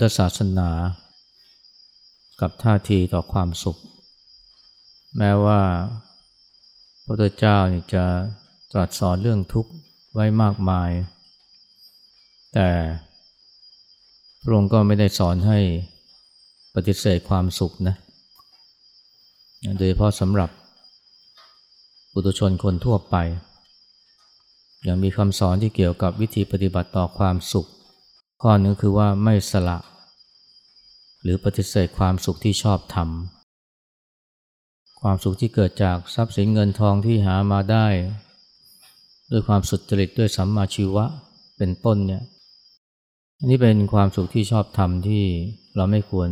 ทธศาสนา กับท่าทีต่อความสุข แม้ว่าพระพุทธเจ้าจะตรัสสอนเรื่องทุกข์ไว้มากมาย แต่พระองค์ก็ไม่ได้สอนให้ปฏิเสธความสุขนะโดยเฉพาะสำหรับปุถุชนคนทั่วไป ยังมีคำสอนที่เกี่ยวกับวิธีปฏิบัติต่อความสุข ข้อนึงคือว่าไม่สละ หรือปฏิเสธความสุขที่ชอบทำความสุขที่เกิดจากทรัพย์สินเงินทองที่หามาได้ ด้วยความสุจริตด้วยสัมมาชีวะเป็นต้นเนี่ยอันนี้เป็นความสุขที่ชอบทำที่เราไม่ควร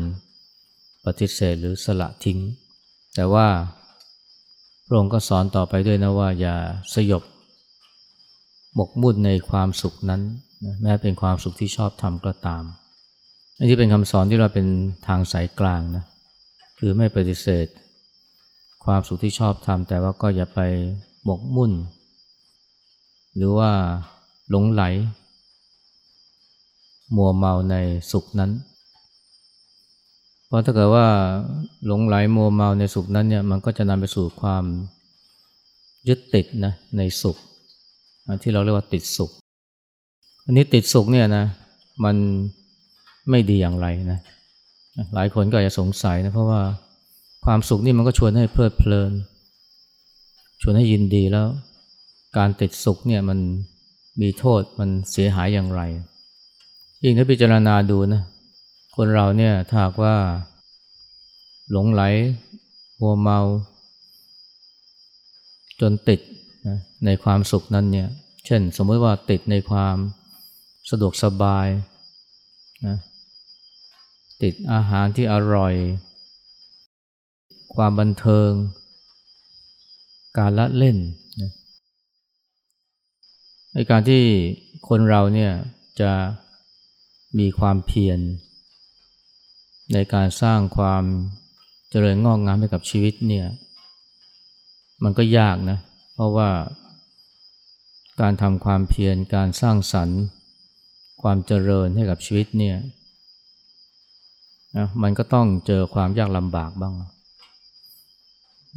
ปฏิเสธหรือสละทิ้ง แต่ว่าพระองค์ก็สอนต่อไปด้วยนะว่าอย่าสยบหมกมุ่นในความสุขนั้น นะแม้เป็นความสุขที่ชอบทำก็ตามอันนี้เป็นคำสอนที่เราเป็นทางสายกลางนะคือไม่ปฏิเสธ ความสุขที่ชอบทำแต่ว่าก็อย่าไปหมกมุ่น หรือว่าหลงไหล มัวเมาในสุขนั้น เพราะถ้าเกิดว่าหลงไหลมัวเมาในสุขนั้นเนี่ยมันก็จะนำไปสู่ความยึดติดนะในสุข ที่เราเรียกว่าติดสุข อันนี้ติดสุขเนี่ยนะมันไม่ดีอย่างไรนะหลายคนก็อาจจะสงสัยนะเพราะว่าความสุขนี่มันก็ชวนให้เพลิดเพลิน ชวนให้ยินดีแล้ว การติดสุขเนี่ยมันมีโทษมันเสียหายอย่างไร ยิ่งถ้าพิจารณาดูนะคนเราเนี่ยถ้าว่า หลงไหลหัวเมา จนติดนะในความสุขนั้นเนี่ย เช่นสมมติว่าติดในความ สะดวกสบายนะติดอาหารที่อร่อย ความบันเทิง การละเล่นนะในการที่คนเราเนี่ยจะมีความเพียรในการสร้างความเจริญงอกงามให้กับชีวิตเนี่ยมันก็ยากนะ เพราะว่าการทำความเพียรการสร้างสรรค์ ความเจริญให้กับชีวิตเนี่ยนะมันก็ต้องเจอความยากลำบากบ้าง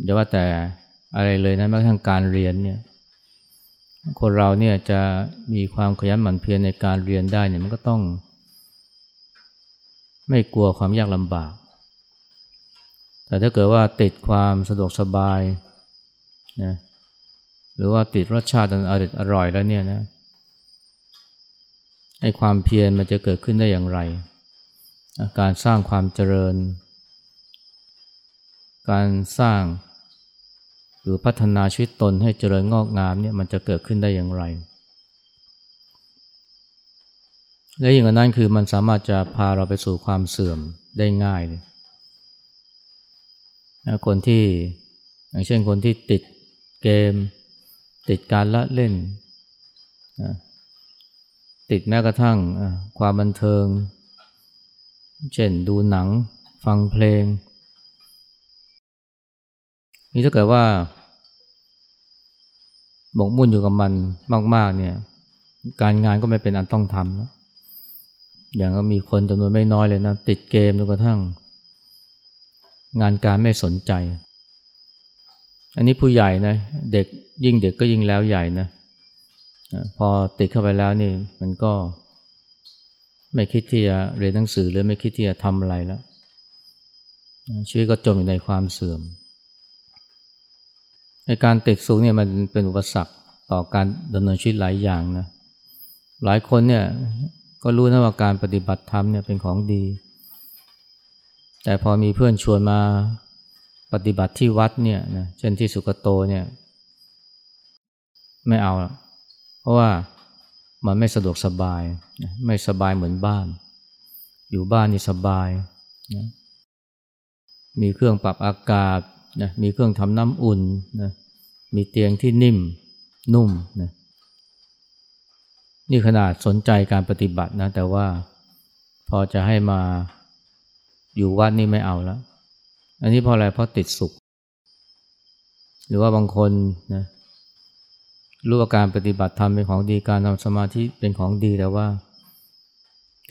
อย่าว่าแต่อะไรเลยนะแม้กระทั่งการเรียนเนี่ยคนเราเนี่ยจะมีความขยันหมั่นเพียรในการเรียนได้เนี่ยมันก็ต้อง ไม่กลัวความยากลำบาก แต่ถ้าเกิดว่าติดความสะดวกสบายนะหรือว่าติดรสชาติอร่อยอร่อยแล้วเนี่ยนะ ไอ้ความเพียรมันจะเกิดขึ้นได้อย่างไร การสร้างความเจริญ การสร้างหรือพัฒนาชีวิตตนให้เจริญงอกงามเนี่ยมันจะเกิดขึ้นได้อย่างไร และอย่างนั้นคือมันสามารถจะพาเราไปสู่ความเสื่อมได้ง่ายเลยคนที่อย่างเช่นคนที่ติดเกม ติดการละเล่น ติดแม้กระทั่งความบันเทิง เช่นดูหนัง ฟังเพลง นี่ถ้าเกิดว่าบกมุ่นอยู่กับมันมาก ๆ เนี่ย การงานก็ไม่เป็นอันต้องทำนะอย่างก็มีคนจำนวนไม่น้อยเลยนะ ติดเกมจนกระทั่ง งานการไม่สนใจ อันนี้ผู้ใหญ่นะ เด็กยิ่งเด็กก็ยิ่งแล้วใหญ่นะ พอติดเข้าไปแล้วนี่มันก็ไม่คิดที่จะเรียนหนังสือหรือไม่คิดที่จะทำอะไรแล้ว ชีวิตก็จมอยู่ในความเสื่อมในการติดสูงเนี่ยมันเป็นอุปสรรคต่อการดำเนินชีวิตหลายอย่างนะหลายคนเนี่ยก็รู้นะว่าการปฏิบัติธรรมเนี่ยเป็นของดี แต่พอมีเพื่อนชวนมาปฏิบัติที่วัดเนี่ยนะเช่นที่สุกโตเนี่ย ไม่เอา เพราะว่ามันไม่สะดวกสบาย ไม่สบายเหมือนบ้าน อยู่บ้านนี่สบายนะมีเครื่องปรับอากาศนะมีเครื่องทำน้ำอุ่นนะมีเตียงที่นิ่มนุ่มนะนี่ขนาดสนใจการปฏิบัตินะ แต่ว่าพอจะให้มาอยู่วัดนี่ไม่เอาแล้ว อันนี้เพราะอะไรเพราะติดสุข หรือว่าบางคนนะ รู้ว่าการปฏิบัติธรรมเป็นของดีการทำสมาธิเป็นของดีแต่ว่า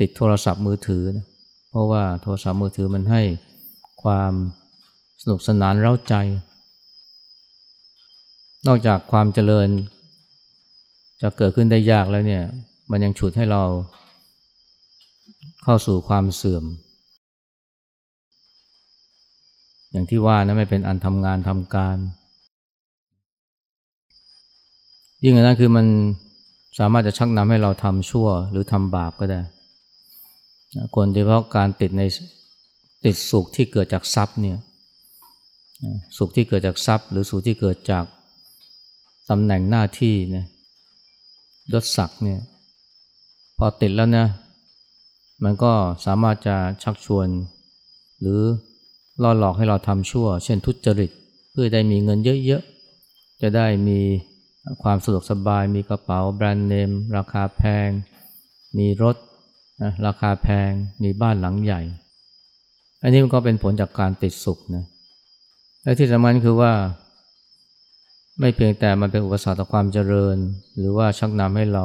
ติดโทรศัพท์มือถือนะเพราะว่าโทรศัพท์มือถือมันให้ความสนุกสนานเร้าใจ นอกจากความเจริญ จะเกิดขึ้นได้ยากแล้วเนี่ย มันยังฉุดให้เราเข้าสู่ความเสื่อม อย่างที่ว่านะไม่เป็นอันทำงานทำการ ยิ่งอันนั้นคือมันสามารถจะชักนำให้เราทำชั่วหรือทำบาปก็ได้คนโดยเฉพาะการติดในติดสุขที่เกิดจากทรัพย์เนี่ยสุขที่เกิดจากทรัพย์ หรือสุขที่เกิดจากตำแหน่งหน้าที่เนี่ยยศศักดิ์เนี่ยพอติดแล้วนะมันก็สามารถจะชักชวน หรือล่อหลอกให้เราทำชั่ว เช่นทุจริต เพื่อได้มีเงินเยอะๆ จะได้มี ความสะดวกสบายมีกระเป๋าแบรนด์เนม ราคาแพง มีรถนะราคาแพงมีบ้านหลังใหญ่ อันนี้มันก็เป็นผลจากการติดสุขนะและที่สำคัญคือว่า ไม่เพียงแต่มันเป็นอุปสรรคต่อความเจริญ หรือว่าชักนำให้เรา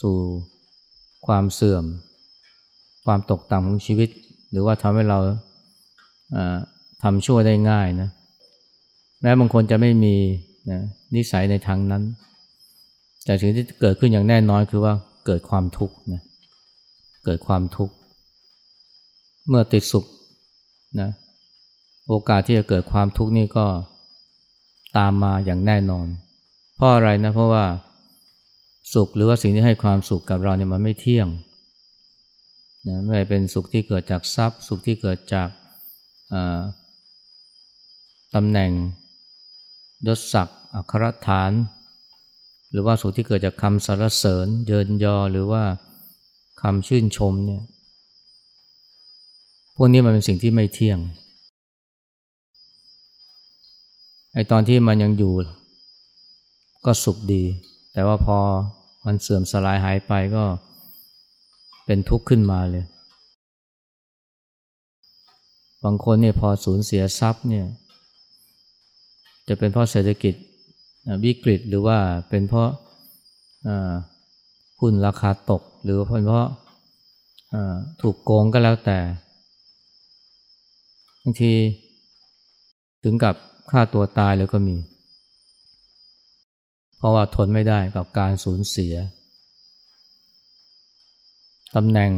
สู่ความเสื่อม ความตกต่ำของชีวิต หรือว่าทำให้เราทำชั่วได้ง่ายนะแม้บางคนจะไม่มี นะนิสัยในทางนั้น แต่สิ่งที่เกิดขึ้นอย่างแน่นอนคือว่าเกิดความทุกข์นะเกิดความทุกข์ เมื่อติดสุขนะโอกาสที่จะเกิดความทุกข์นี่ก็ตามมาอย่างแน่นอน เพราะอะไรนะเพราะว่าสุขหรือว่าสิ่งที่ให้ความสุขกับเราเนี่ยมันไม่เที่ยงนะไม่เป็นสุขที่เกิดจากทรัพย์ สุขที่เกิดจากตำแหน่ง ยศศักดิ์อัครฐาน หรือว่าสุขที่เกิดจากคำสรรเสริญ เยินยอหรือว่าคำชื่นชมเนี่ยพวกนี้มันเป็นสิ่งที่ไม่เที่ยงไอตอนที่มันยังอยู่ ก็สุขดี แต่ว่าพอมันเสื่อมสลายหายไปก็เป็นทุกข์ขึ้นมาเลย บางคนเนี่ยพอสูญเสียทรัพย์เนี่ย จะเป็นเพราะเศรษฐกิจวิกฤตหรือว่าเป็นเพราะหุ้นราคาตก หรือเป็นเพราะถูกโกงก็แล้วแต่บางทีถึงกับฆ่าตัวตายแล้วก็มี เพราะว่าทนไม่ได้กับการสูญเสียตำแหน่ง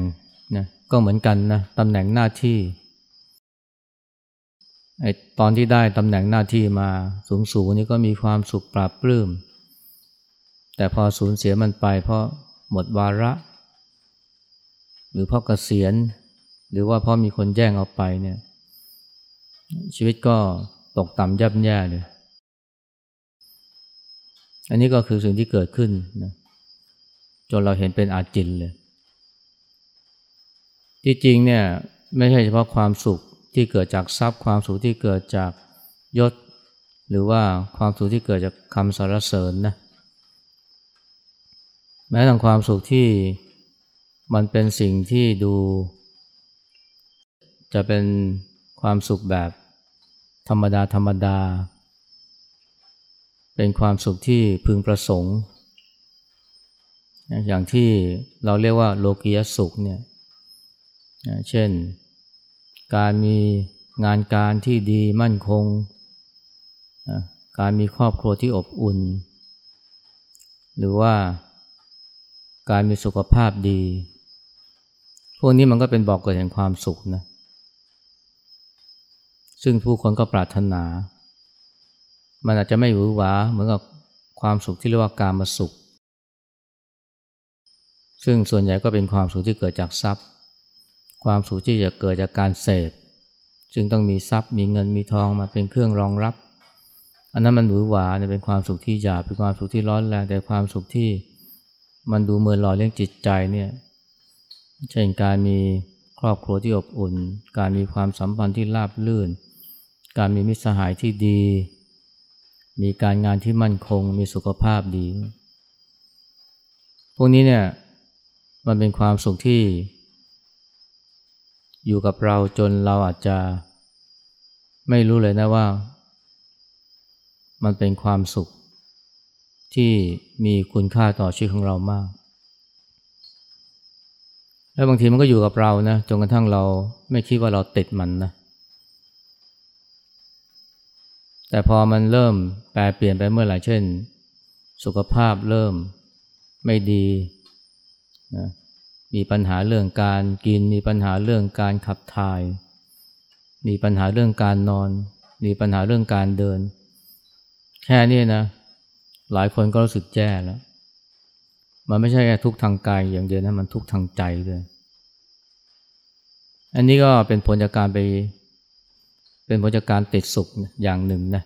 นะก็เหมือนกันนะตำแหน่งหน้าที่ ไอตอนที่ได้ตำแหน่งหน้าที่มาสูงสูงนี่ก็มีความสุขปราบปลื้ม แต่พอสูญเสียมันไปเพราะหมดวาระ หรือเพราะเกษียณ หรือว่าเพราะมีคนแย่งเอาไปเนี่ย ชีวิตก็ตกต่ำยับแย่เลย อันนี้ก็คือสิ่งที่เกิดขึ้นนะจนเราเห็นเป็นอาจินเลย ที่จริงเนี่ยไม่ใช่เฉพาะความสุข ที่เกิดจากทรัพย์ ความสุขที่เกิดจากยศ หรือว่าความสุขที่เกิดจากคำสรรเสริญนะแม้แต่ความสุขที่มันเป็นสิ่งที่ดู จะเป็นความสุขแบบธรรมดาธรรมดา เป็นความสุขที่พึงประสงค์ อย่างที่เราเรียกว่าโลกียสุขเนี่ยเช่น การมีงานการที่ดีมั่นคง การมีครอบครัวที่อบอุ่น หรือว่าการมีสุขภาพดี พวกนี้มันก็เป็นบอกเกิดแห่งความสุขนะ ซึ่งผู้คนก็ปรารถนา มันอาจจะไม่หวือหวาเหมือนกับความสุขที่เรียกว่าการมาสุข ซึ่งส่วนใหญ่ก็เป็นความสุขที่เกิดจากทรัพย์ ความสุขที่จะเกิดจากการเสพจึงต้องมีทรัพย์มีเงินมีทองมาเป็นเครื่องรองรับ อันนั้นมันหวือหวาเนี่ยเป็นความสุขที่หยาบเป็นความสุขที่ร้อนแรงแต่ความสุขที่มันดูเมื่อหล่อเลี้ยงจิตใจเนี่ยเช่นการมีครอบครัวที่อบอุ่น การมีความสัมพันธ์ที่ราบรื่น การมีมิตรสหายที่ดี มีการงานที่มั่นคง มีสุขภาพดี พวกนี้เนี่ยมันเป็นความสุขที่ อยู่กับเราจนเราอาจจะ ไม่รู้เลยนะว่า มันเป็นความสุข ที่มีคุณค่าต่อชีวิตของเรามาก แล้วบางทีมันก็อยู่กับเรานะจนกระทั่งเราไม่คิดว่าเราติดมันนะแต่พอมันเริ่มแปลเปลี่ยนไปเมื่อไหร่เช่น สุขภาพเริ่มไม่ดีนะ มีปัญหาเรื่องการกิน มีปัญหาเรื่องการขับถ่าย มีปัญหาเรื่องการนอน มีปัญหาเรื่องการเดิน แค่นี้นะ หลายคนก็รู้สึกแย่แล้ว มันไม่ใช่แค่ทุกทางกายอย่างเดียวนะ มันทุกทางใจด้วยอันนี้ก็เป็นผลจากการไป เป็นผลจากการติดสุขอย่างหนึ่งนะ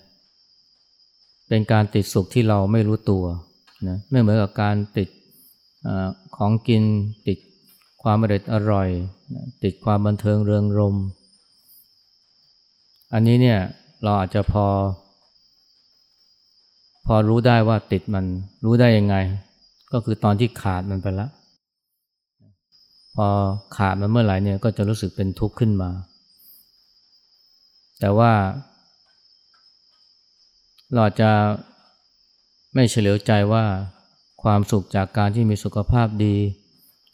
เป็นการติดสุขที่เราไม่รู้ตัวนะไม่เหมือนกับการติดอของกินติด ความอร่อยอร่อย ติดความบันเทิงเริงรม อันนี้เนี่ยเราอาจจะพอ พอรู้ได้ว่าติดมันรู้ได้ยังไง ก็คือตอนที่ขาดมันไปแล้วพอขาดมันเมื่อไหร่เนี่ยก็จะรู้สึกเป็นทุกข์ขึ้นมา แต่ว่า เราจะไม่เฉลียวใจว่าความสุขจากการที่มีสุขภาพดี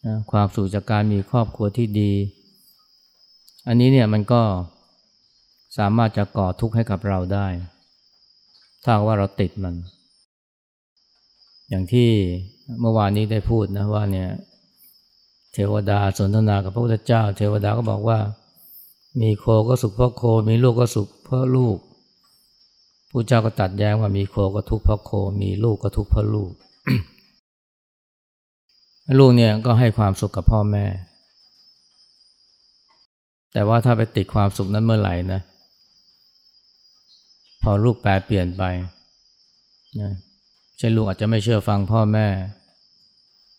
นะความสุขจากการมีครอบครัวที่ดี อันนี้เนี่ยมันก็สามารถจะก่อทุกข์ให้กับเราได้ ถ้าว่าเราติดมัน อย่างที่เมื่อวานนี้ได้พูดนะว่าเนี่ยเทวดาสนทนากับพระพุทธเจ้า เทวดาก็บอกว่า มีโคก็สุขเพราะโค มีลูกก็สุขเพราะลูกผู้เจ้าก็ตัดแย้งว่ามีโคก็ทุกข์เพราะโค มีลูกก็ทุกข์เพราะลูก ลูกเนี่ยก็ให้ความสุขกับพ่อแม่ แต่ว่าถ้าไปติดความสุขนั้นเมื่อไหร่นะ พอลูกแปลเปลี่ยนไปนะเช่นลูกอาจจะไม่เชื่อฟังพ่อแม่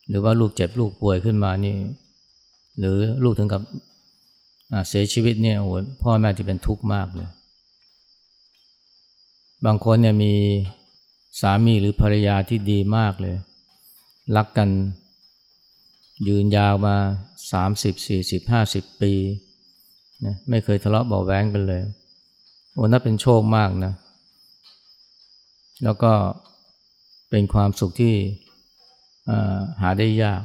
หรือว่าลูกเจ็บลูกป่วยขึ้นมานี่ หรือลูกถึงกับเสียชีวิตเนี่ยโอ้พ่อแม่จะเป็นทุกข์มากเลย บางคนเนี่ยมีสามีหรือภรรยาที่ดีมากเลย รักกัน ยืนยาวมาสามสิบสี่สิบห้าสิบปีนะไม่เคยทะเลาะเบาแวงกันเลยโอ้น่าเป็นโชคมากนะ แล้วก็เป็นความสุขที่หาได้ยาก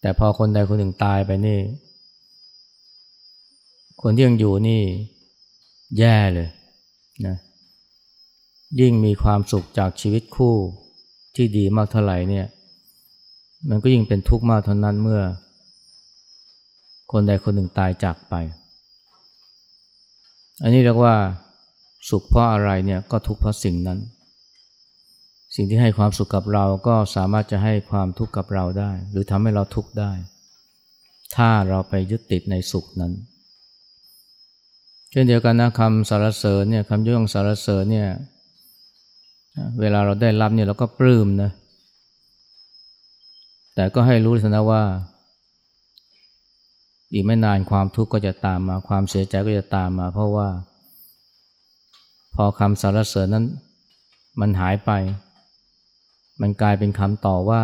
แต่พอคนใดคนหนึ่งตายไปนี่ คนที่ยังอยู่นี่แย่เลยนะยิ่งมีความสุขจากชีวิตคู่ที่ดีมากเท่าไหร่เนี่ย มันก็ยิ่งเป็นทุกข์มากเท่านั้นเมื่อ คนใดคนหนึ่งตายจากไป อันนี้เรียกว่าสุขเพราะอะไรเนี่ยก็ทุกข์เพราะสิ่งนั้น สิ่งที่ให้ความสุขกับเราก็สามารถจะให้ความทุกข์กับเราได้ หรือทำให้เราทุกข์ได้ ถ้าเราไปยึดติดในสุขนั้น เช่นเดียวกันนะคำสารเสริญเนี่ยคำย่องสารเสริญเนี่ยเวลาเราได้รับเนี่ยเราก็ปลื้มนะ แต่ก็ให้รู้นะว่า อีกไม่นานความทุกข์ก็จะตามมา ความเสียใจก็จะตามมา เพราะว่า พอคำสรรเสริญนั้น มันหายไป มันกลายเป็นคำต่อว่า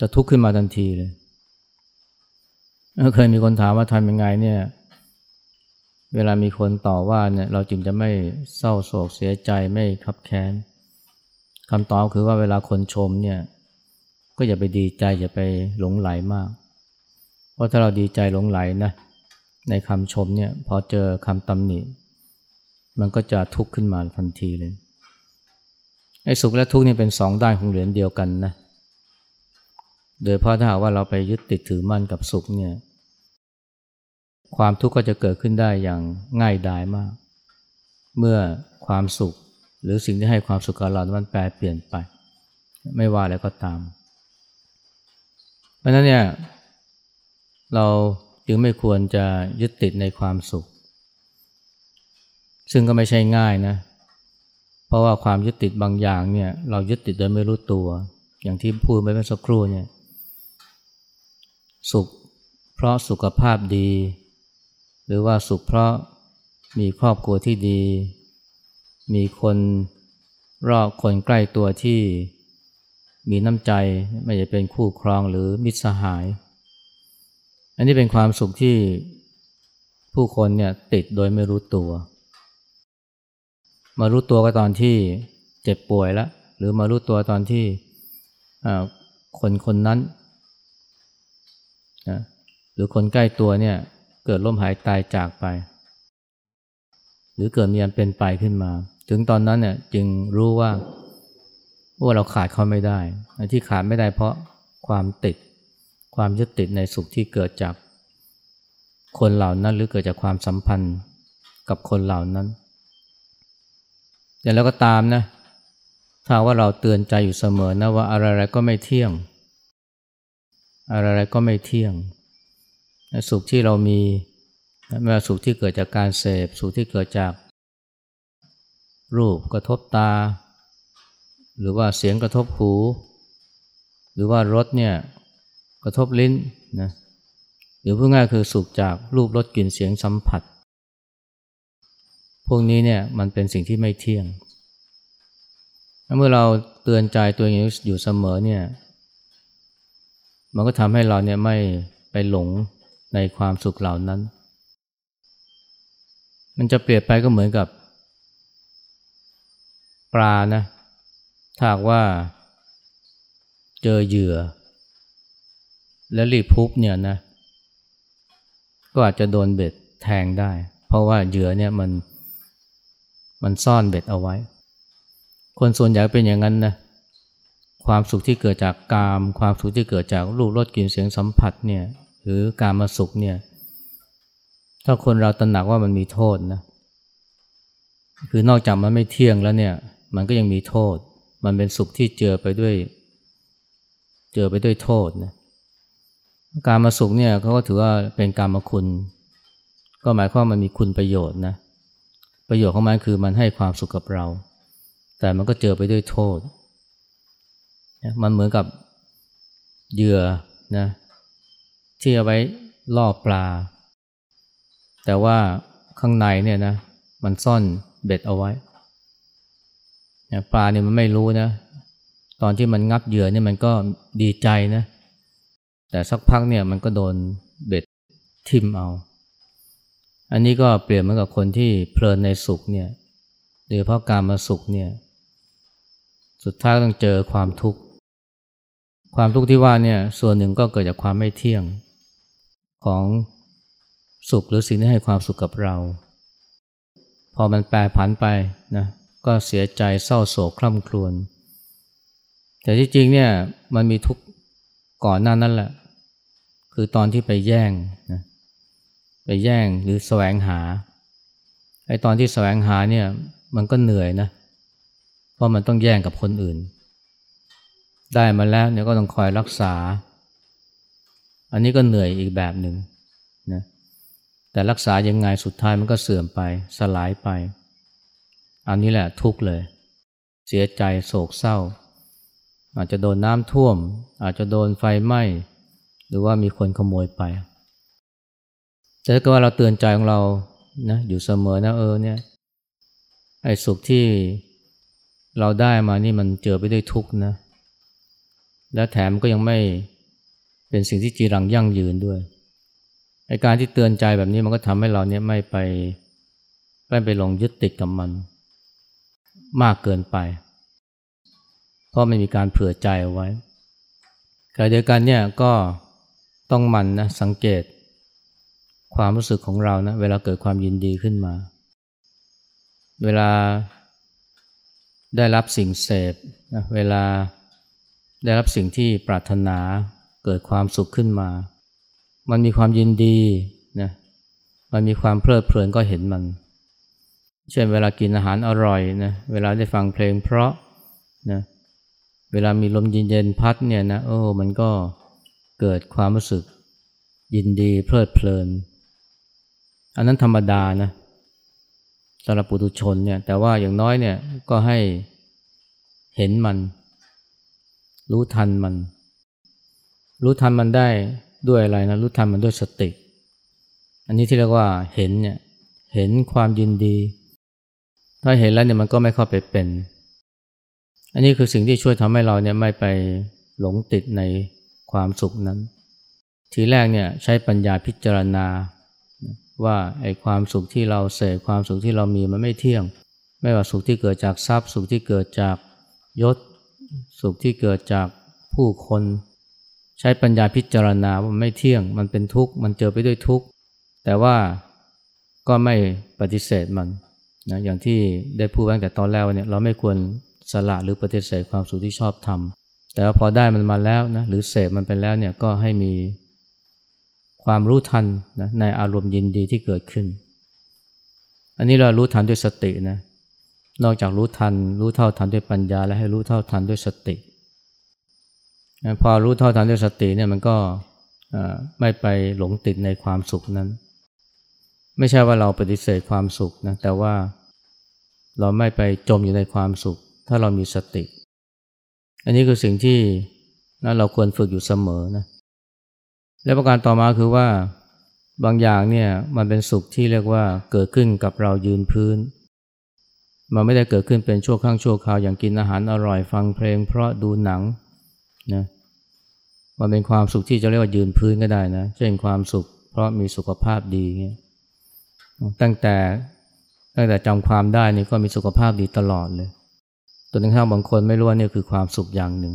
จะทุกข์ขึ้นมาทันทีเลยเคยมีคนถามว่าทำยังไงเนี่ย เวลามีคนต่อว่าเนี่ย เราจึงจะไม่เศร้าโศกเสียใจไม่ขับแค้นคำตอบคือว่าเวลาคนชมเนี่ย ก็อย่าไปดีใจอย่าไปหลงไหลมาก เพราะถ้าเราดีใจหลงไหลนะในคำชมเนี่ยพอเจอคำตำหนิ มันก็จะทุกข์ขึ้นมาทันทีเลยไอ้สุขและทุกข์นี่เป็นสองด้านของเหรียญเดียวกันนะโดยเพราะถ้าหากว่าเราไปยึดติดถือมั่นกับสุขเนี่ยความทุกข์ก็จะเกิดขึ้นได้อย่างง่ายดายมาก เมื่อความสุข หรือสิ่งที่ให้ความสุขกับเรา มันแปลเปลี่ยนไป ไม่ว่าอะไรก็ตาม เพราะนั้นเนี่ยเราจึงไม่ควรจะยึดติดในความสุข ซึ่งก็ไม่ใช่ง่ายนะ เพราะว่าความยึดติดบางอย่างเนี่ยเรายึดติดโดยไม่รู้ตัว อย่างที่พูดไปเมื่อสักครู่เนี่ยสุขเพราะสุขภาพดี หรือว่าสุขเพราะมีครอบครัวที่ดี มีคนรอบคนใกล้ตัวที่ มีน้ำใจไม่จะเป็นคู่ครองหรือมิตรสหาย อันนี้เป็นความสุขที่ผู้คนเนี่ยติดโดยไม่รู้ตัว มารู้ตัวก็ตอนที่เจ็บป่วยแล้ว หรือมารู้ตัวตอนที่คนคนนั้นนะหรือคนใกล้ตัวเนี่ยเกิดล้มหายตายจากไป หรือเกิดมีอันเป็นไปขึ้นมา ถึงตอนนั้นเนี่ยจึงรู้ว่า ว่าเราขาดเขาไม่ได้ที่ขาดไม่ได้เพราะความติด ความยึดติดในสุขที่เกิดจากคนเหล่านั้นหรือเกิดจากความสัมพันธ์กับคนเหล่านั้นแต่แล้วก็ตามนะถ้าว่าเราเตือนใจอยู่เสมอนะว่าอะไรๆก็ไม่เที่ยง อะไรๆก็ไม่เที่ยง สุขที่เรามีไม่ว่าสุขที่เกิดจากการเสพ สุขที่เกิดจากรูปกระทบตา หรือว่าเสียงกระทบหู หรือว่ารสเนี่ยกระทบลิ้นนะหรือพูดง่ายคือสุขจากรูปรสกลิ่นเสียงสัมผัส พวกนี้เนี่ยมันเป็นสิ่งที่ไม่เที่ยง เมื่อเราเตือนใจตัวเองอยู่เสมอเนี่ยมันก็ทำให้เราเนี่ยไม่ไปหลงในความสุขเหล่านั้น มันจะเปรียบไปก็เหมือนกับ ปลานะ ถ้าว่าเจอเหยื่อ แล้วรีบพุบเนี่ยนะ ก็อาจจะโดนเบ็ดแทงได้ เพราะว่าเหยื่อเนี่ยมันมันซ่อนเบ็ดเอาไว้ คนส่วนใหญ่เป็นอย่างนั้นนะ ความสุขที่เกิดจากกาม ความสุขที่เกิดจากรูปรสกลิ่นเสียงสัมผัสเนี่ยหรือการมาสุขเนี่ย ถ้าคนเราตระหนักว่ามันมีโทษนะ คือนอกจากมันไม่เที่ยงแล้วเนี่ย มันก็ยังมีโทษ มันเป็นสุขที่เจอไปด้วย เจอไปด้วยโทษนะการมาสุขเนี่ยเขาก็ถือว่าเป็นการมาคุณ ก็หมายความมันมีคุณประโยชน์นะประโยชน์ของมันคือมันให้ความสุขกับเรา แต่มันก็เจอไปด้วยโทษ มันเหมือนกับเหยื่อนะที่เอาไว้ล่อปลา แต่ว่าข้างในเนี่ยนะมันซ่อนเบ็ดเอาไว้ ปลาเนี่ยมันไม่รู้นะ ตอนที่มันงับเหยื่อเนี่ยมันก็ดีใจนะ แต่สักพักเนี่ยมันก็โดนเบ็ดทิ่มเอา อันนี้ก็เปลี่ยนเหมือนกับคนที่เพลินในสุขเนี่ยโดยเพราะการมาสุขเนี่ย สุดท้ายต้องเจอความทุกข์ ความทุกข์ที่ว่าเนี่ยส่วนหนึ่งก็เกิดจากความไม่เที่ยงของสุขหรือสิ่งที่ให้ความสุขกับเรา พอมันแปรผันไปนะ ก็เสียใจเศร้าโศกคร่ำครวญ แต่ที่จริงเนี่ยมันมีทุกข์ก่อนหน้านั้นแหละ คือตอนที่ไปแย่งนะไปแย่งหรือแสวงหาไอ้ตอนที่แสวงหาเนี่ยมันก็เหนื่อยนะเเพราะมันต้องแย่งกับคนอื่น ได้มาแล้วเนี่ยก็ต้องคอยรักษา อันนี้ก็เหนื่อยอีกแบบหนึ่งนะแต่รักษายังไงสุดท้ายมันก็เสื่อมไปสลายไป อันนี้แหละทุกเลย เสียใจโศกเศร้า อาจจะโดนน้ำท่วม อาจจะโดนไฟไหม้ หรือว่ามีคนขโมยไป แต่ก็ว่าเราเตือนใจของเรานะอยู่เสมอนะเออเนี่ยไอ้สุขที่เราได้มานี่มันเจอไปด้วยทุกนะ และแถมก็ยังไม่เป็นสิ่งที่จีรังยั่งยืนด้วยไอการที่เตือนใจแบบนี้มันก็ทำให้เราเนี่ยไม่ไปไม่ไปหลงยึดติดกับมัน มากเกินไป เพราะไม่มีการเผื่อใจเอาไว้ขณะเดียวกันเนี่ยก็ต้องมันนะสังเกต ความรู้สึกของเรานะเวลาเกิดความยินดีขึ้นมา เวลาได้รับสิ่งเสพนะเวลาได้รับสิ่งที่ปรารถนาเกิดความสุขขึ้นมา มันมีความยินดีนะมันมีความเพลิดเพลินก็เห็นมัน เช่นเวลากินอาหารอร่อยนะเวลาได้ฟังเพลงเพราะนะเวลามีลมเย็นๆพัดเนี่ยนะโอ้มันก็เกิดความรู้สึกยินดีเพลิดเพลิน อันนั้นธรรมดานะสำหรับปุถุชนเนี่ยแต่ว่าอย่างน้อยเนี่ยก็ให้เห็นมัน รู้ทันมัน รู้ทันมันได้ด้วยอะไรนะรู้ทันมันด้วยสติ อันนี้ที่เรียกว่าเห็นเนี่ยเห็นความยินดี ถ้าเห็นแล้วเนี่ยมันก็ไม่เข้าไปเป็น อันนี้คือสิ่งที่ช่วยทำให้เราเนี่ยไม่ไปหลงติดในความสุขนั้น ทีแรกเนี่ยใช้ปัญญาพิจารณาว่าไอ้ความสุขที่เราเสพความสุขที่เรามีมันไม่เที่ยง ไม่ว่าสุขที่เกิดจากทรัพย์ สุขที่เกิดจากยศ สุขที่เกิดจากผู้คน ใช้ปัญญาพิจารณาว่าไม่เที่ยง มันเป็นทุกข์มันเจอไปด้วยทุกข์แต่ว่าก็ไม่ปฏิเสธมัน นะอย่างที่ได้พูดตั้งแต่ตอนแรกเนี่ยเราไม่ควรสละหรือปฏิเสธความสุขที่ชอบทำแต่ว่าพอได้มันมาแล้วนะหรือเสพมันไปแล้วเนี่ยก็ให้มีความรู้ทันนะในอารมณ์ยินดีที่เกิดขึ้น อันนี้เรารู้ทันด้วยสตินะนอกจากรู้ทัน รู้เท่าทันด้วยปัญญา และให้รู้เท่าทันด้วยสติพอรู้เท่าทันด้วยสติเนี่ยมันก็ไม่ไปหลงติดในความสุขนั้น ไม่ใช่ว่าเราปฏิเสธความสุขนะแต่ว่าเราไม่ไปจมอยู่ในความสุข ถ้าเรามีสติ อันนี้คือสิ่งที่นะเราควรฝึกอยู่เสมอนะและประการต่อมาคือว่าบางอย่างเนี่ยมันเป็นสุขที่เรียกว่าเกิดขึ้นกับเรายืนพื้น มันไม่ได้เกิดขึ้นเป็นชั่วข้งชั่วคราวอย่างกินอาหารอร่อยฟังเพลง เพราะดูหนังนะมันเป็นความสุขที่จะเรียกว่ายืนพื้นก็ได้นะเช่นความสุข เพราะมีสุขภาพดีเงี้ย ตั้งแต่ตั้งแต่จำความได้นี่ก็มีสุขภาพดีตลอดเลยตัวนึงถ้าบางคนไม่รู้ว่านี่คือความสุขอย่างหนึ่ง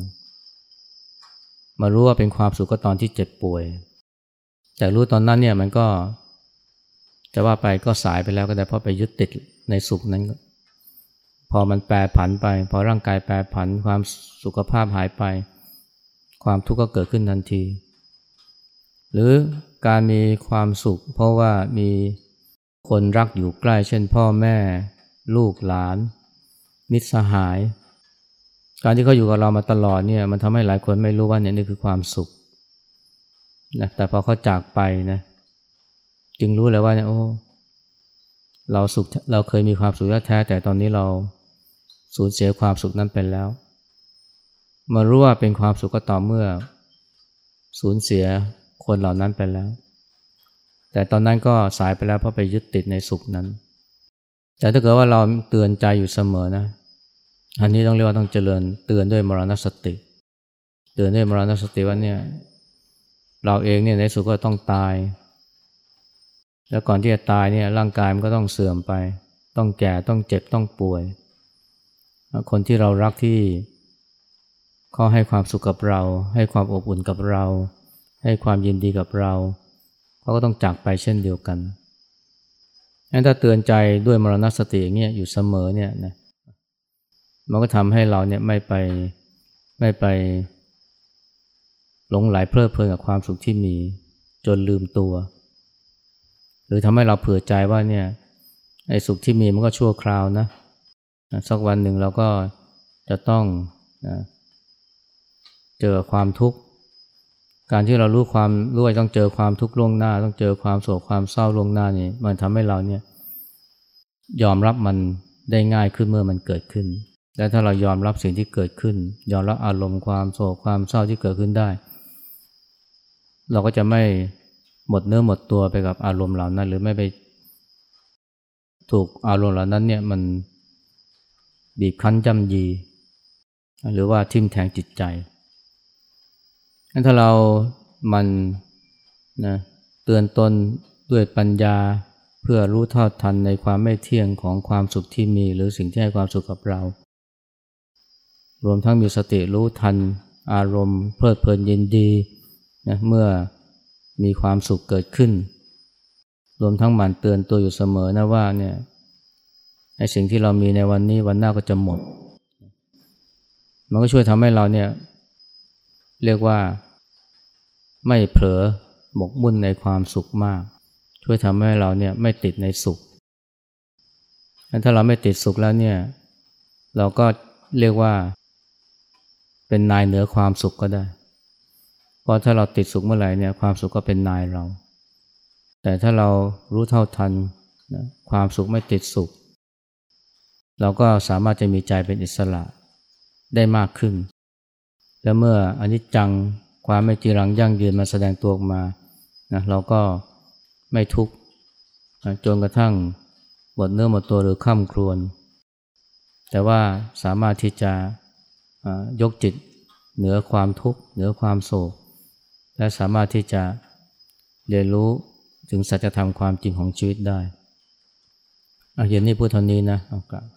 มารู้ว่าเป็นความสุขก็ตอนที่เจ็บป่วย แต่รู้ตอนนั้นเนี่ยมันก็จะว่าไปก็สายไปแล้วก็ได้เพราะไปยึดติดในสุขนั้น พอมันแปรผันไป พอร่างกายแปรผันความสุขภาพหายไป ความทุกข์ก็เกิดขึ้นทันที หรือการมีความสุข เพราะว่ามี คนรักอยู่ใกล้เช่นพ่อแม่ ลูกหลาน มิตรสหาย การที่เขาอยู่กับเรามาตลอดเนี่ยมันทำให้หลายคนไม่รู้ว่าเนี่ยนี่คือความสุขนะแต่พอเขาจากไปนะจึงรู้เลยว่าเนี่ยโอ้เราสุขเราเคยมีความสุขแท้แต่ตอนนี้เราสูญเสียความสุขนั้นไปแล้ว มารู้ว่าเป็นความสุขก็ต่อเมื่อ สูญเสียคนเหล่านั้นไปแล้ว แต่ตอนนั้นก็สายไปแล้วเพราะไปยึดติดในสุขนั้น แต่ถ้าเกิดว่าเราเตือนใจอยู่เสมอนะ อันนี้ต้องเรียกว่าต้องเจริญเตือนด้วยมรณสติ เตือนด้วยมรณสติว่าเนี่ยเราเองเนี่ยในสุดก็ต้องตาย แล้วก่อนที่จะตายเนี่ยร่างกายมันก็ต้องเสื่อมไป ต้องแก่ต้องเจ็บต้องป่วย คนที่เรารักที่เขาให้ความสุขกับเรา ให้ความอบอุ่นกับเรา ให้ความยินดีกับเรา เขาก็ต้องจากไปเช่นเดียวกันงั้นถ้าเตือนใจด้วยมรณสติอย่างเงี้ยอยู่เสมอเนี่ยนะมันก็ทำให้เราเนี่ยไม่ไปไม่ไปหลงไหลเพลิดเพลินกับความสุขที่มีจนลืมตัว หรือทำให้เราเผื่อใจว่าเนี่ยไอ้สุขที่มีมันก็ชั่วคราวนะสักวันหนึ่งเราก็จะต้องนะเจอความทุกข์ การที่เรารู้ความรู้ว่าต้องเจอความทุกข์ล่วงหน้า ต้องเจอความโศกความเศร้าล่วงหน้านี่มันทำให้เราเนี่ยยอมรับมันได้ง่ายขึ้นเมื่อมันเกิดขึ้น และถ้าเรายอมรับสิ่งที่เกิดขึ้น ยอมรับอารมณ์ความโศกความเศร้าที่เกิดขึ้นได้ เราก็จะไม่หมดเนื้อหมดตัวไปกับอารมณ์เหล่านั้น หรือไม่ไปถูกอารมณ์เหล่านั้นเนี่ยมันบีบคั้นจำยี หรือว่าทิ่มแทงจิตใจ ถ้าเรามันนะเตือนตนด้วยปัญญาเพื่อรู้เท่าทันในความไม่เที่ยงของความสุขที่มี หรือสิ่งที่ให้ความสุขกับเรา รวมทั้งมีสติรู้ทัน อารมณ์เพลิดเพลินยินดีนะเมื่อมีความสุขเกิดขึ้น รวมทั้งหมั่นเตือนตัวอยู่เสมอนะว่าเนี่ยไอ้สิ่งที่เรามีในวันนี้วันหน้าก็จะหมด มันก็ช่วยทำให้เราเนี่ยเรียกว่า ไม่เผลอหมกมุ่นในความสุขมาก ช่วยทำให้เราเนี่ยไม่ติดในสุข ถ้าเราไม่ติดสุขแล้วเนี่ย เราก็เรียกว่า เป็นนายเหนือความสุขก็ได้ เพราะถ้าเราติดสุขเมื่อไหร่เนี่ยความสุขก็เป็นนายเรา แต่ถ้าเรารู้เท่าทันนะความสุขไม่ติดสุข เราก็สามารถจะมีใจเป็นอิสระได้มากขึ้น และเมื่ออนิจจัง ความไม่จีรังยั่งยืนมาแสดงตัวออกมานะเราก็ไม่ทุกข์จนกระทั่งหมดเนื้อหมดตัวหรือข้ามครวน แต่ว่าสามารถที่จะยกจิตเหนือความทุกข์เหนือความโศก และสามารถที่จะเรียนรู้ถึงสัจธรรมความจริงของชีวิตได้อาเย็นนี้พูดเท่านี้นะเอากลับ